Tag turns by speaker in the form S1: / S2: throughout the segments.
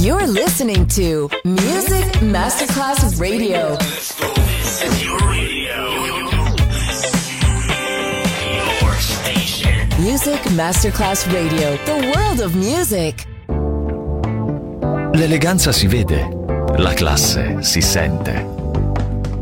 S1: You're listening to Music Masterclass Radio.
S2: This is your radio. Your station.
S1: Music Masterclass Radio. The world of music.
S3: L'eleganza si vede, la classe si sente.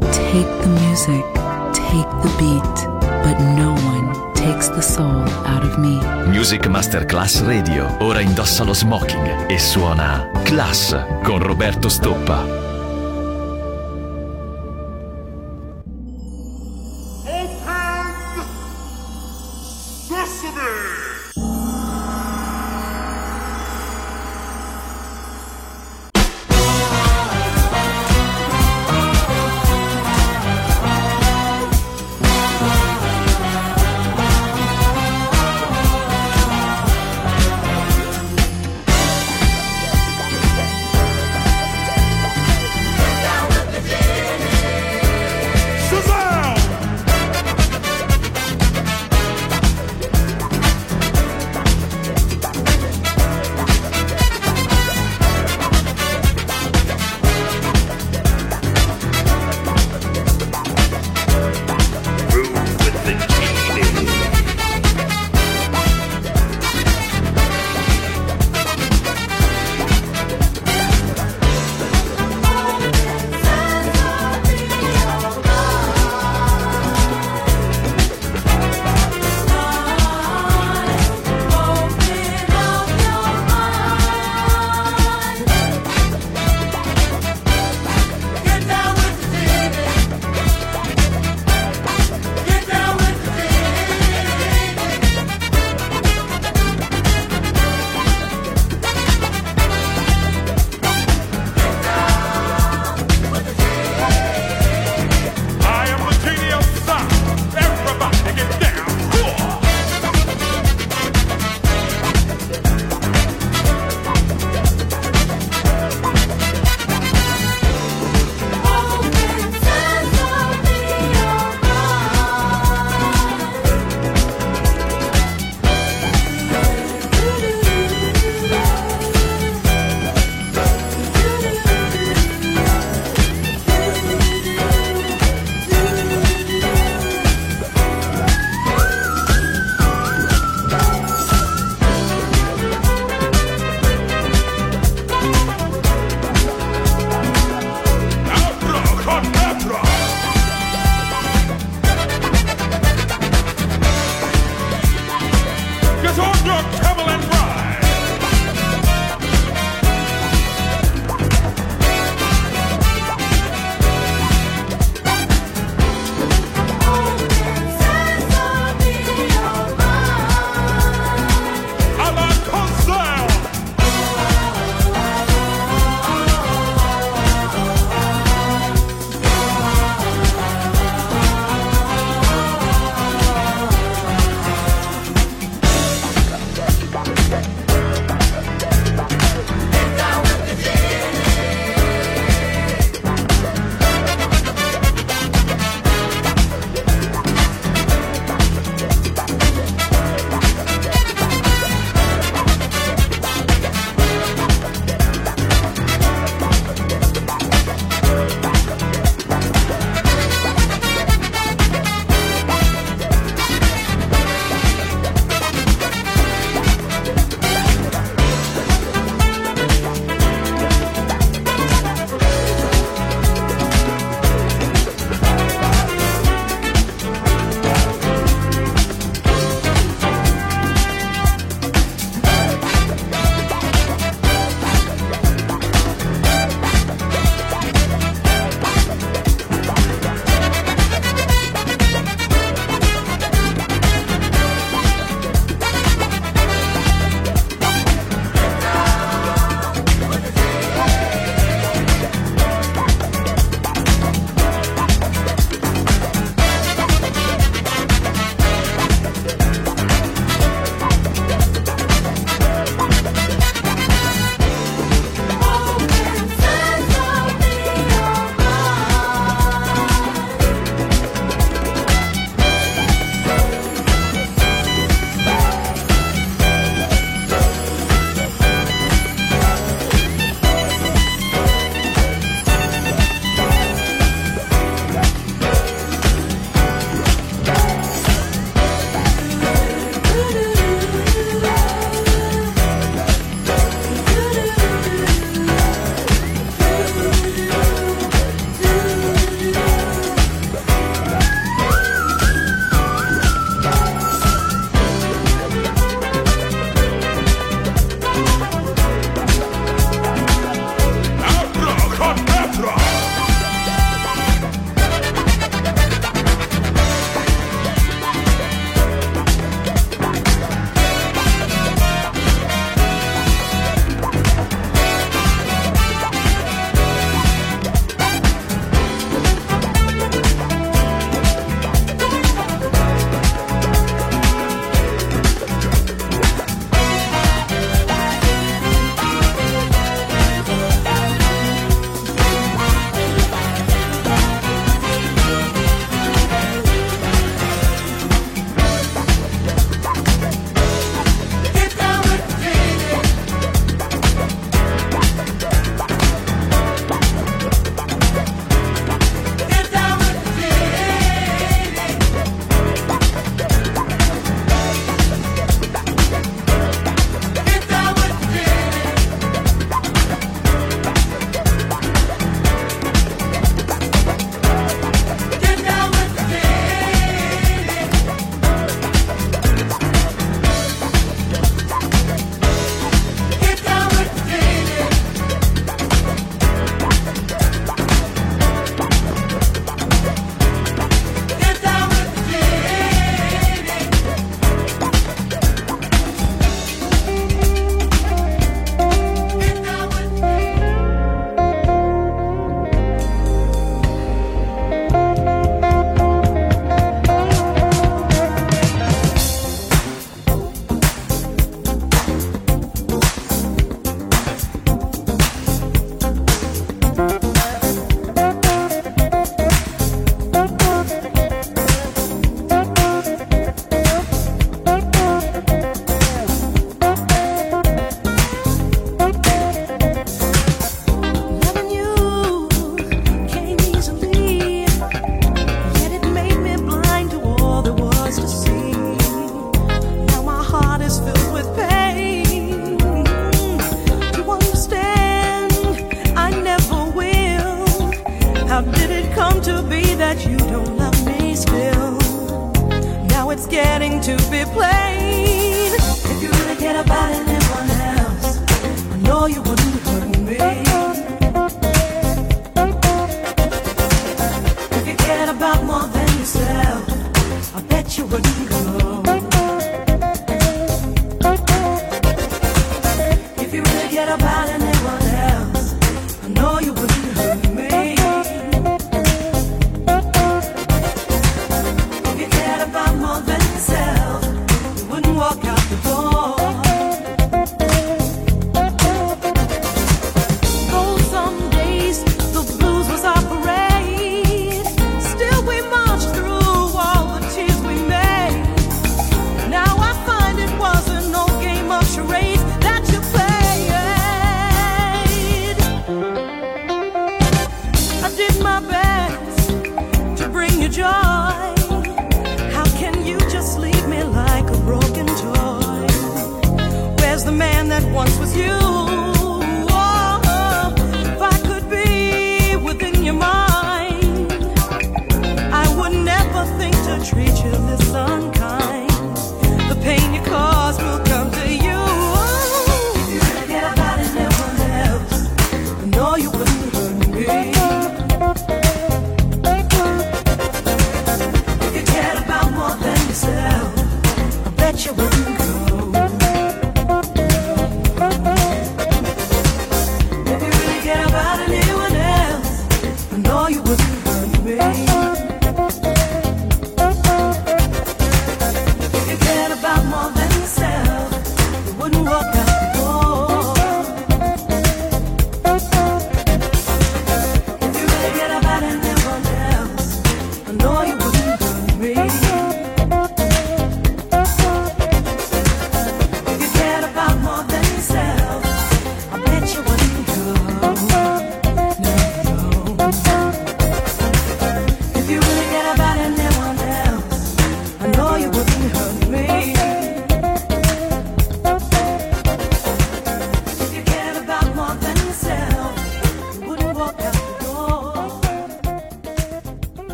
S4: Take the music, take the beat, but no one takes the soul out of me.
S3: Music Masterclass Radio. Ora indossa lo smoking e suona Class con Roberto Stoppa.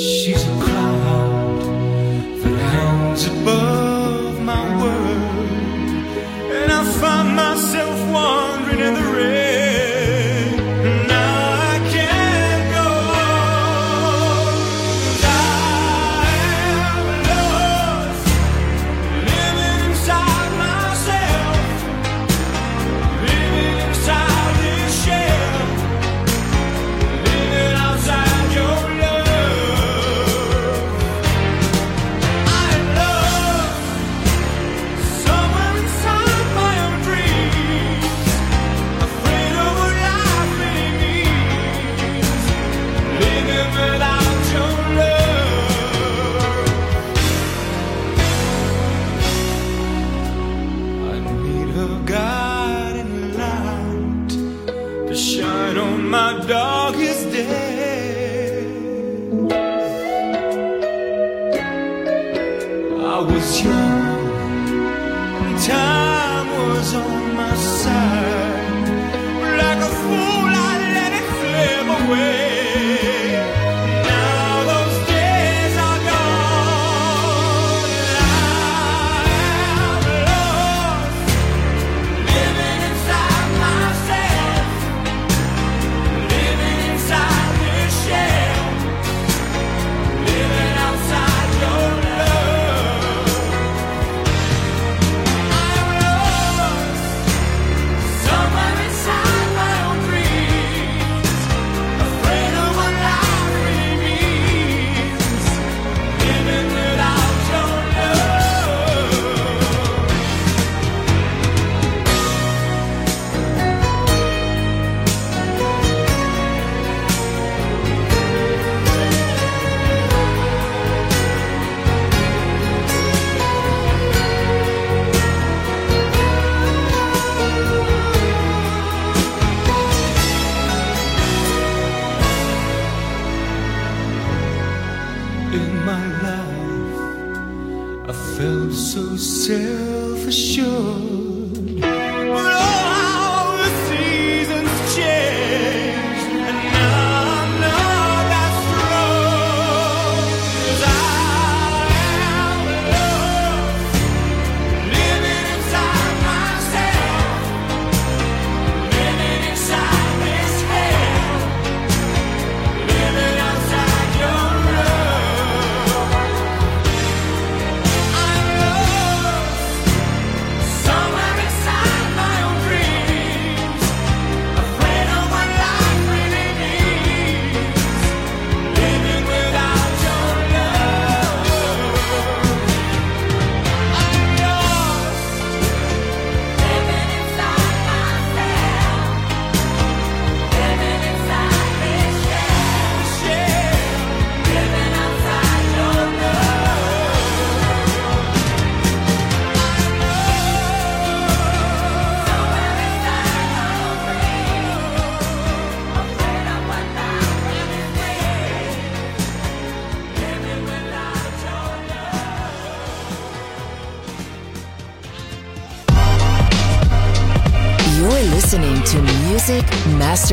S5: She's
S6: a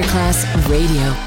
S1: Class Radio.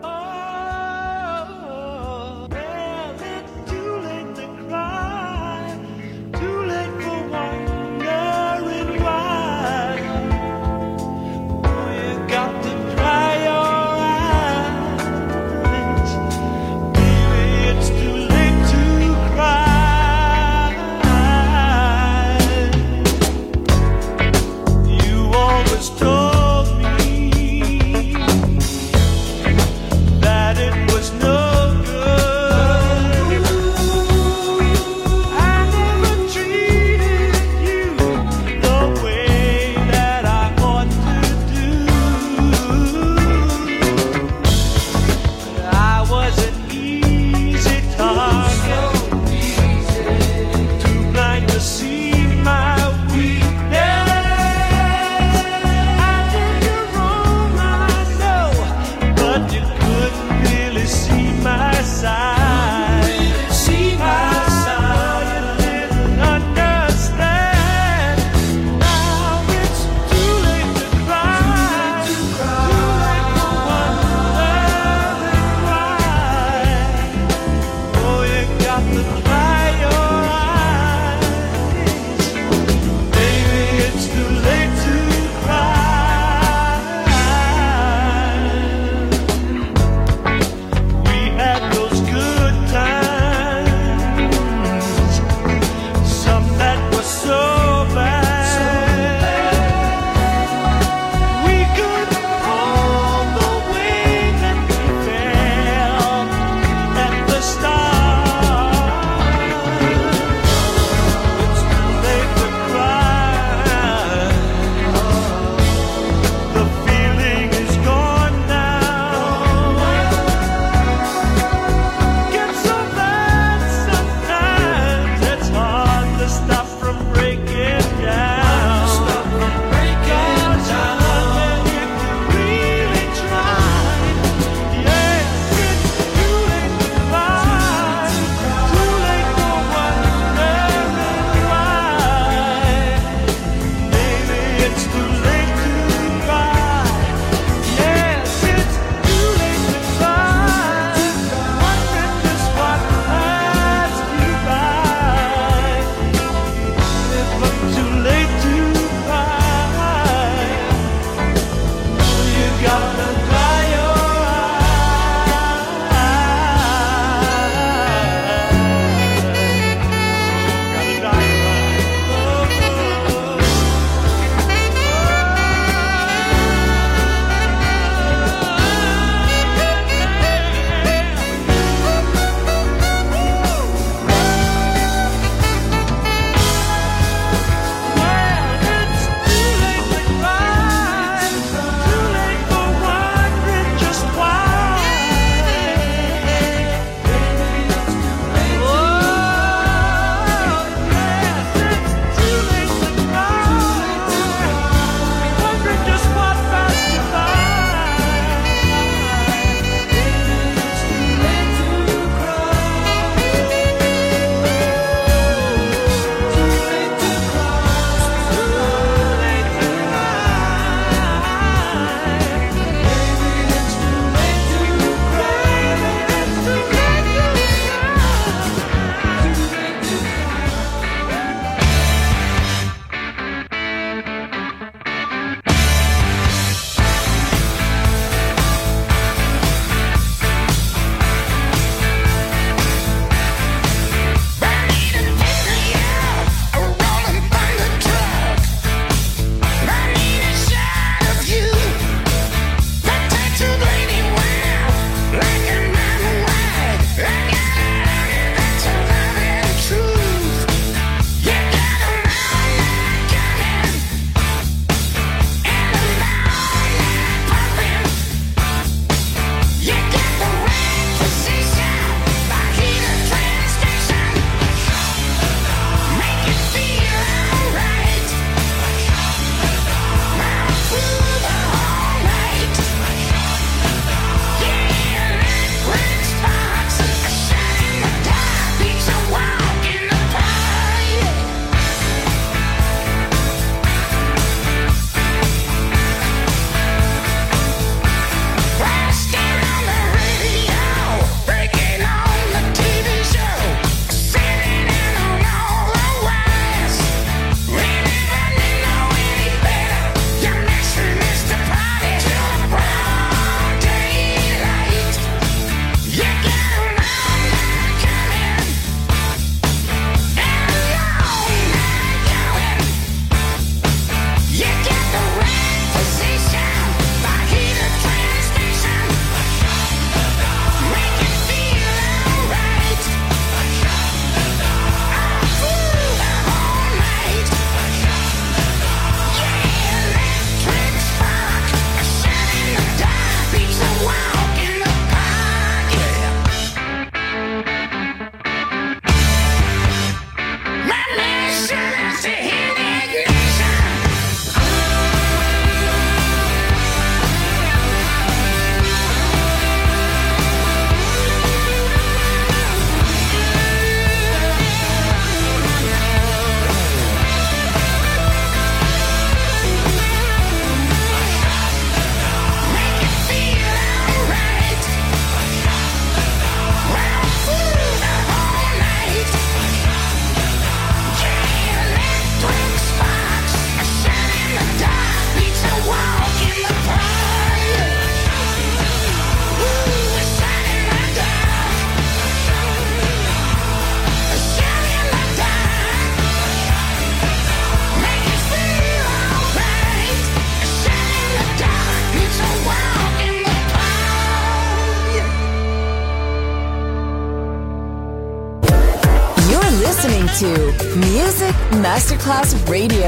S7: Class Radio.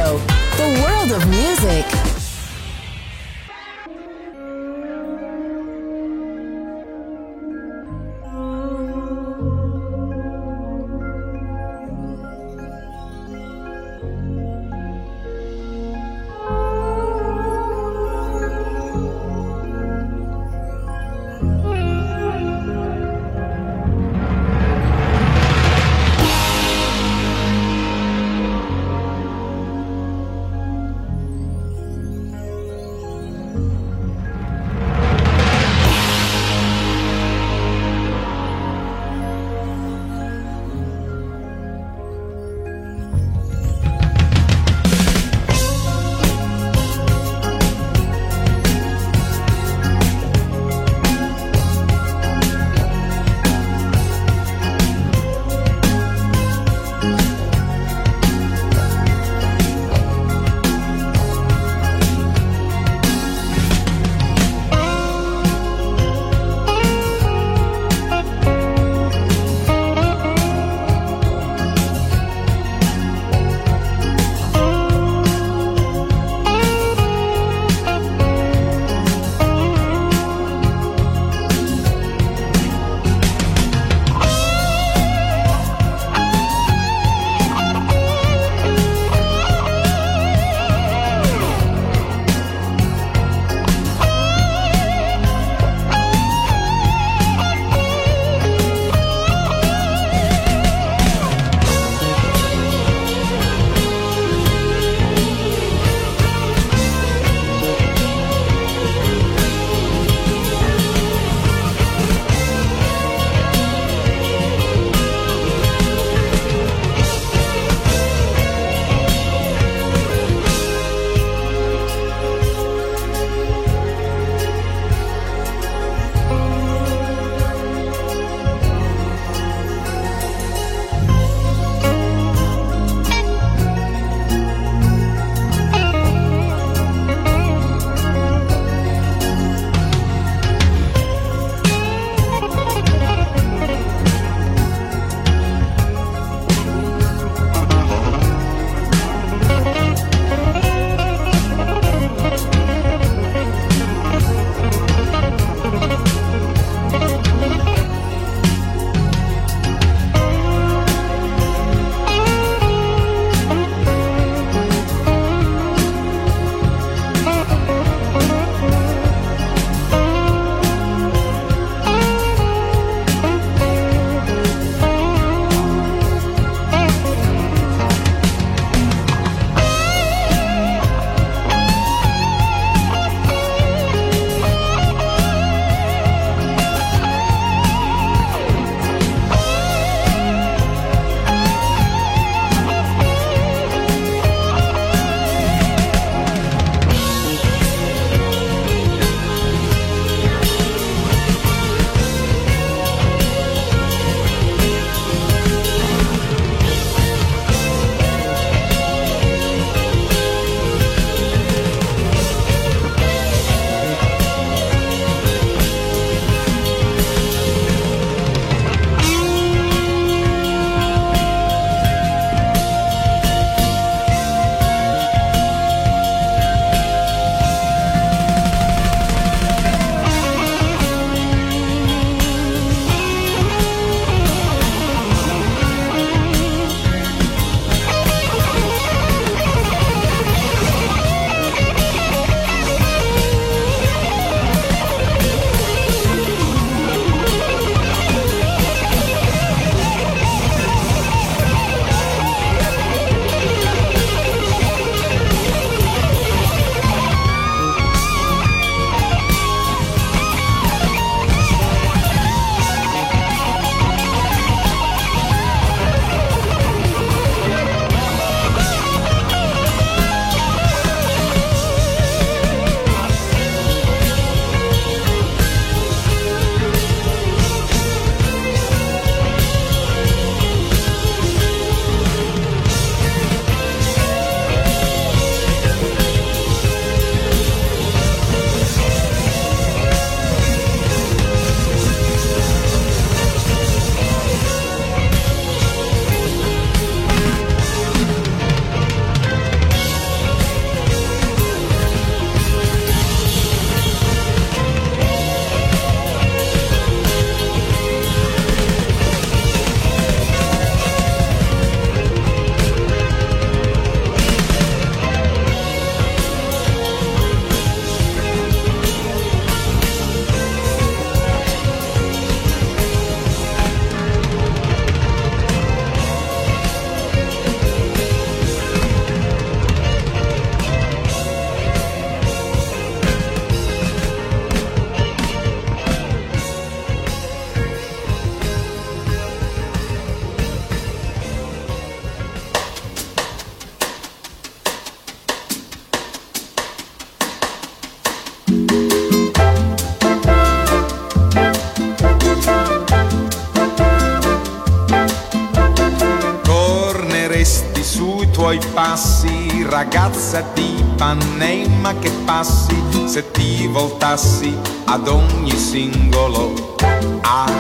S8: Tuoi passi, ragazza di Ipanema che passi, se ti voltassi ad ogni singolo ai.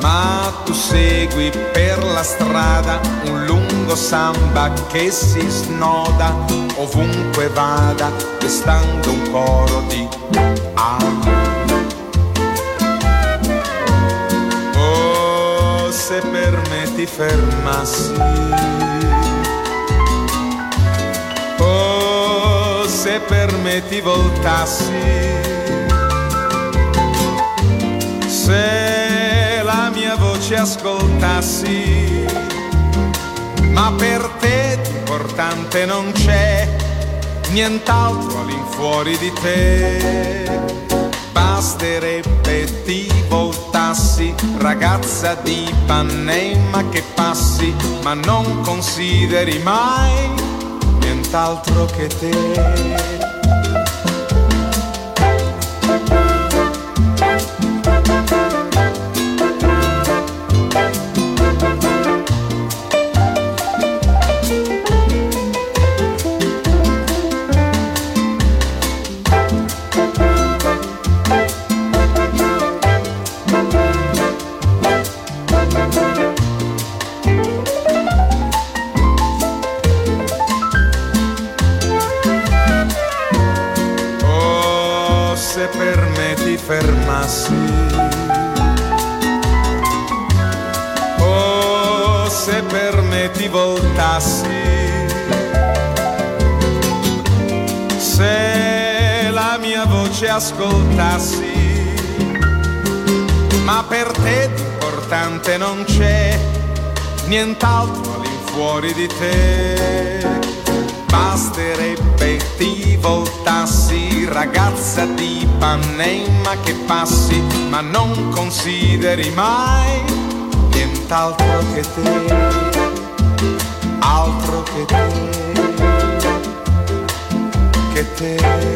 S8: Ma tu segui per la strada un lungo samba che si snoda ovunque vada, destando un coro di ah. Fermassi. Oh, se per me ti voltassi. Se la mia voce ascoltassi. Ma per te di importante non c'è nient'altro all'infuori di te. Basterebbe ti voltassi, ragazza di Ipanema che passi, ma non consideri mai nient'altro che te. Mia voce ascoltassi. Ma per te di importante non c'è nient'altro all'infuori di te. Basterebbe ti voltassi, ragazza di Ipanema che passi, ma non consideri mai nient'altro che te, altro che te, che te.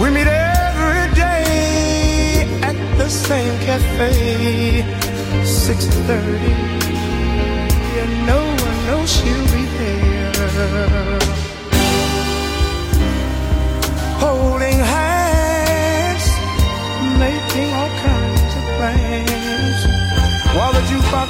S9: We meet every day at the same cafe, 6:30, and no one knows she'll be there. Holding hands, making all kinds of plans, while the jukebox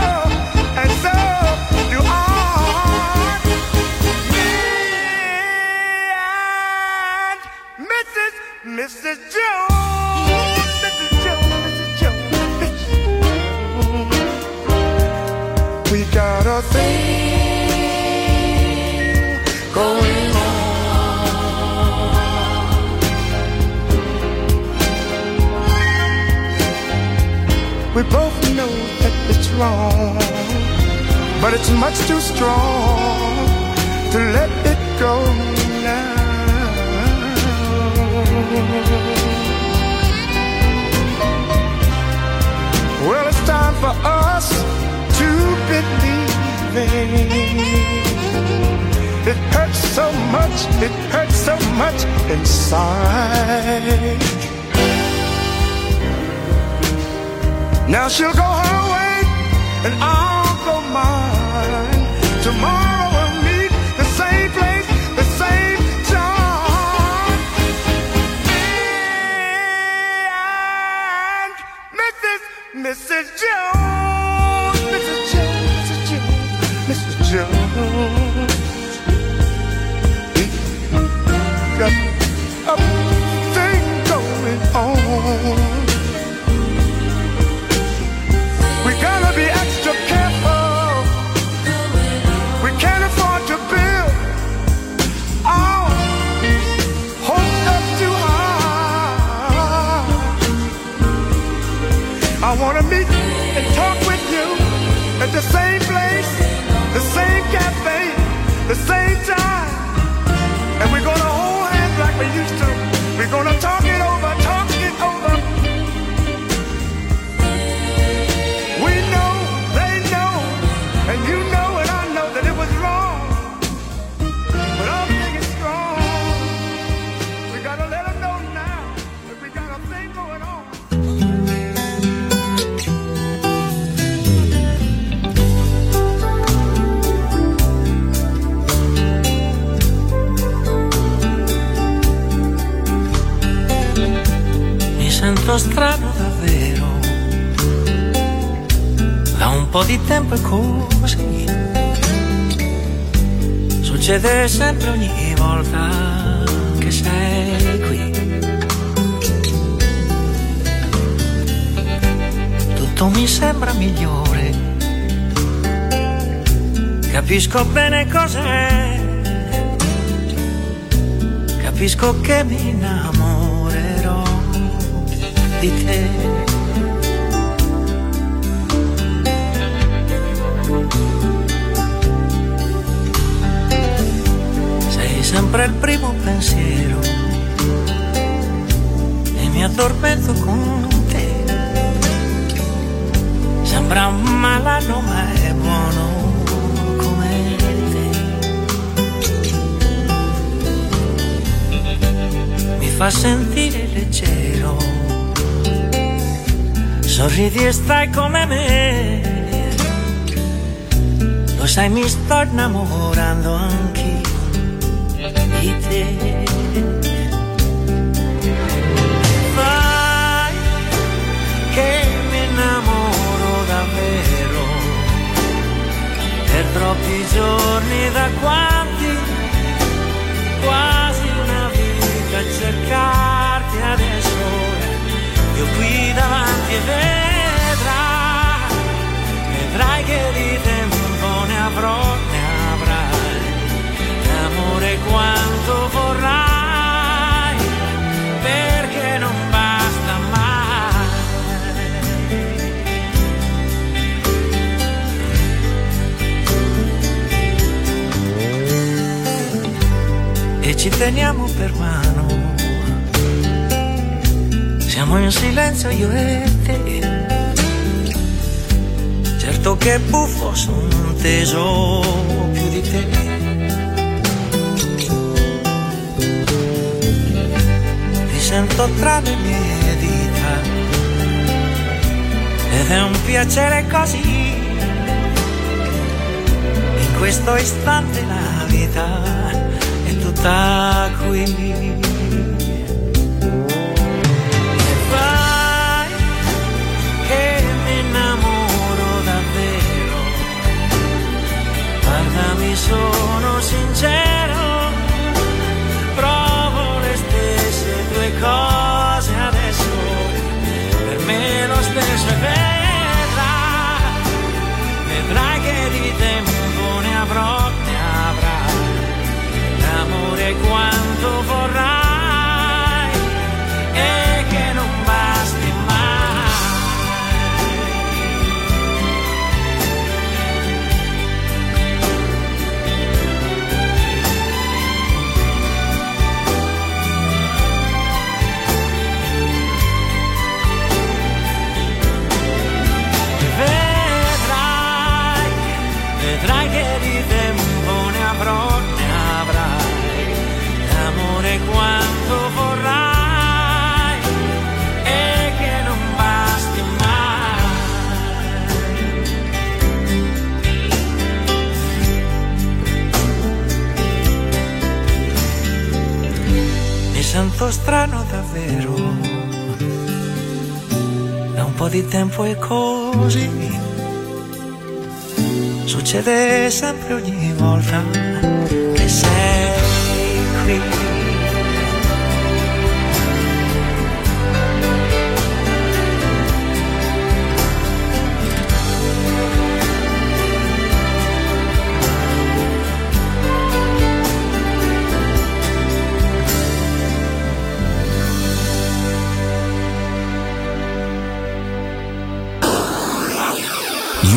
S9: Mrs. Jones. Mrs. Jones, Mrs. Jones. We got a thing going on. We both know that it's wrong, but it's much too strong to let it go Well, it's time for us to believe it hurts so much, it hurts so much inside. Now she'll go her way and I'll go mine. Tomorrow the same time. And we're gonna hold hands like we used to. We're gonna
S10: Mi sento strano davvero. Da un po' di tempo è così. Succede sempre ogni volta che sei qui. Tutto mi sembra migliore. Capisco bene cos'è. Capisco che mi innamorerò di te. Sei sempre il primo pensiero e mi addormento con te. Sembra un malanno ma è buono come te. Mi fa sentire leggero sorridi e stai come me. Lo sai, mi sto innamorando anche di te. Vai, che mi innamoro davvero. Per troppi giorni da quanti, quasi una vita a cercarti adesso io qui davanti e vedrai, vedrai che di tempo ne avrò, ne avrai, d'amore quanto vorrai, perché non basta mai. E ci teniamo per mano siamo in silenzio io e te. Certo che buffo son teso più di te. Ti sento tra le mie dita ed è un piacere così. In questo istante la vita è tutta qui. sono sincero, provo le stesse due cose adesso, per me lo stesso è vera, vedrai che di tempo. Sento strano davvero. Da un po' di tempo è così. Succede sempre ogni volta che sei qui.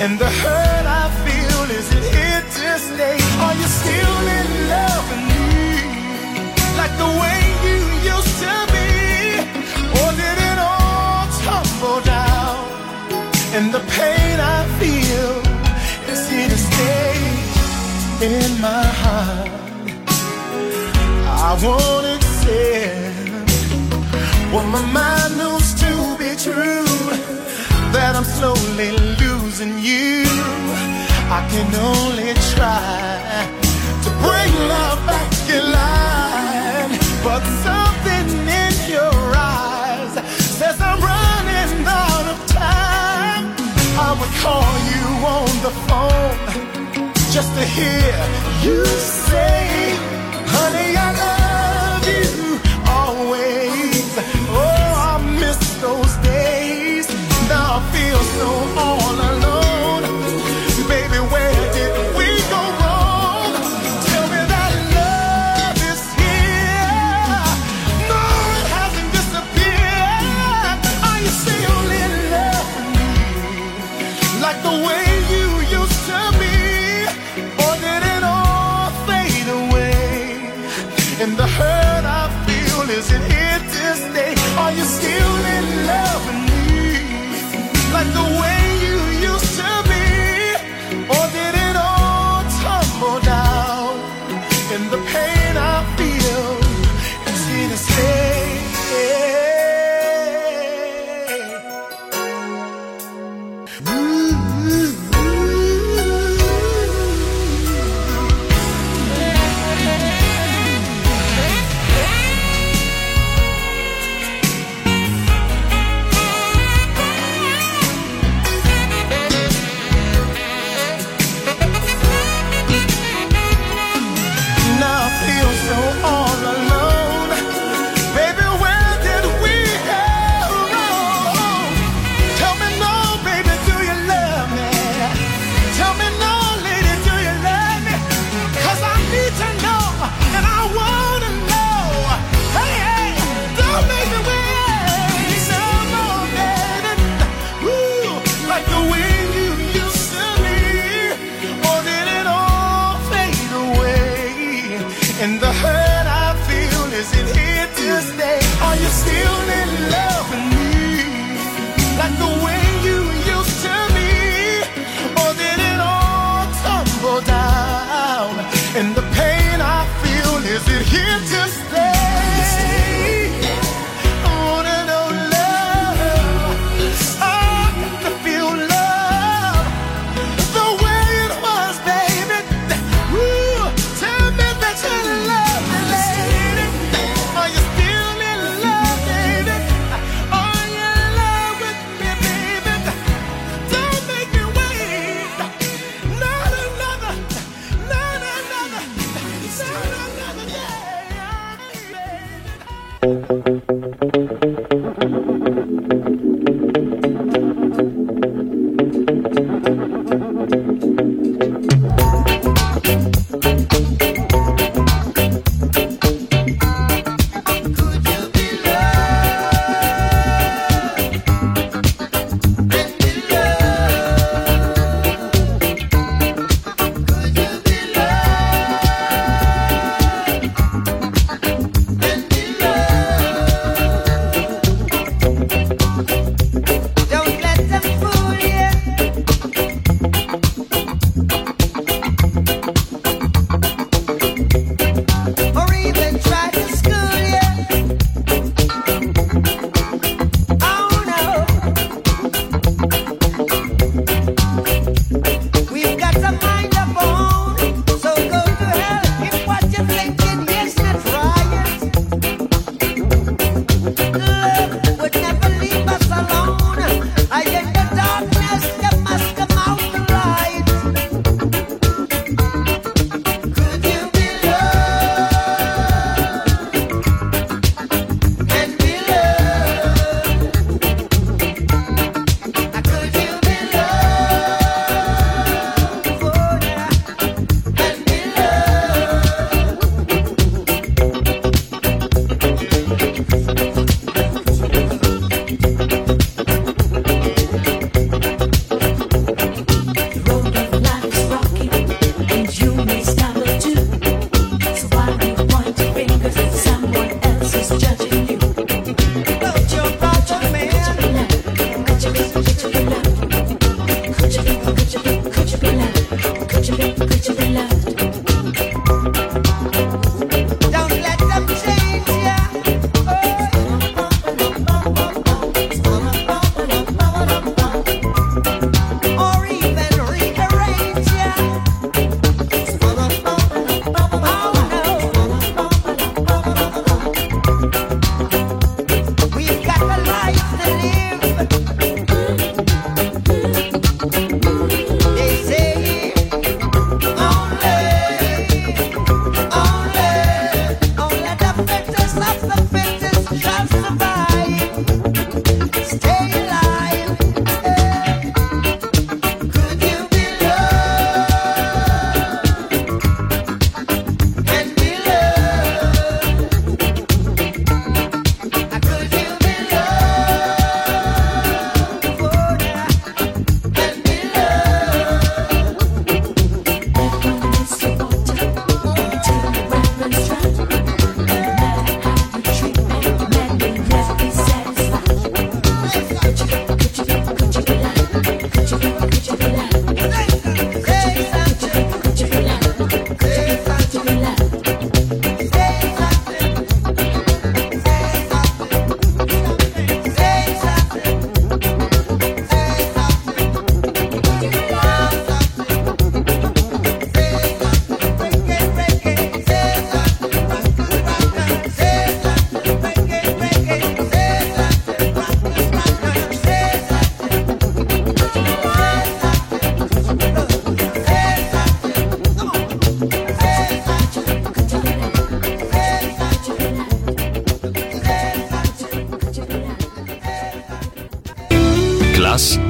S11: And the hurt I feel, is it here to stay? Are you still in love with me? Like the way you used to be? Or did it all tumble down? And the pain I feel is here to stay in my heart. I won't accept what my mind knows to be true. That I'm slowly losing you. I can only try to bring love back in line. But something in your eyes says I'm running out of time. I would call you on the phone just to hear you say, honey, I love you always. Oh, I miss those days. Now I feel so all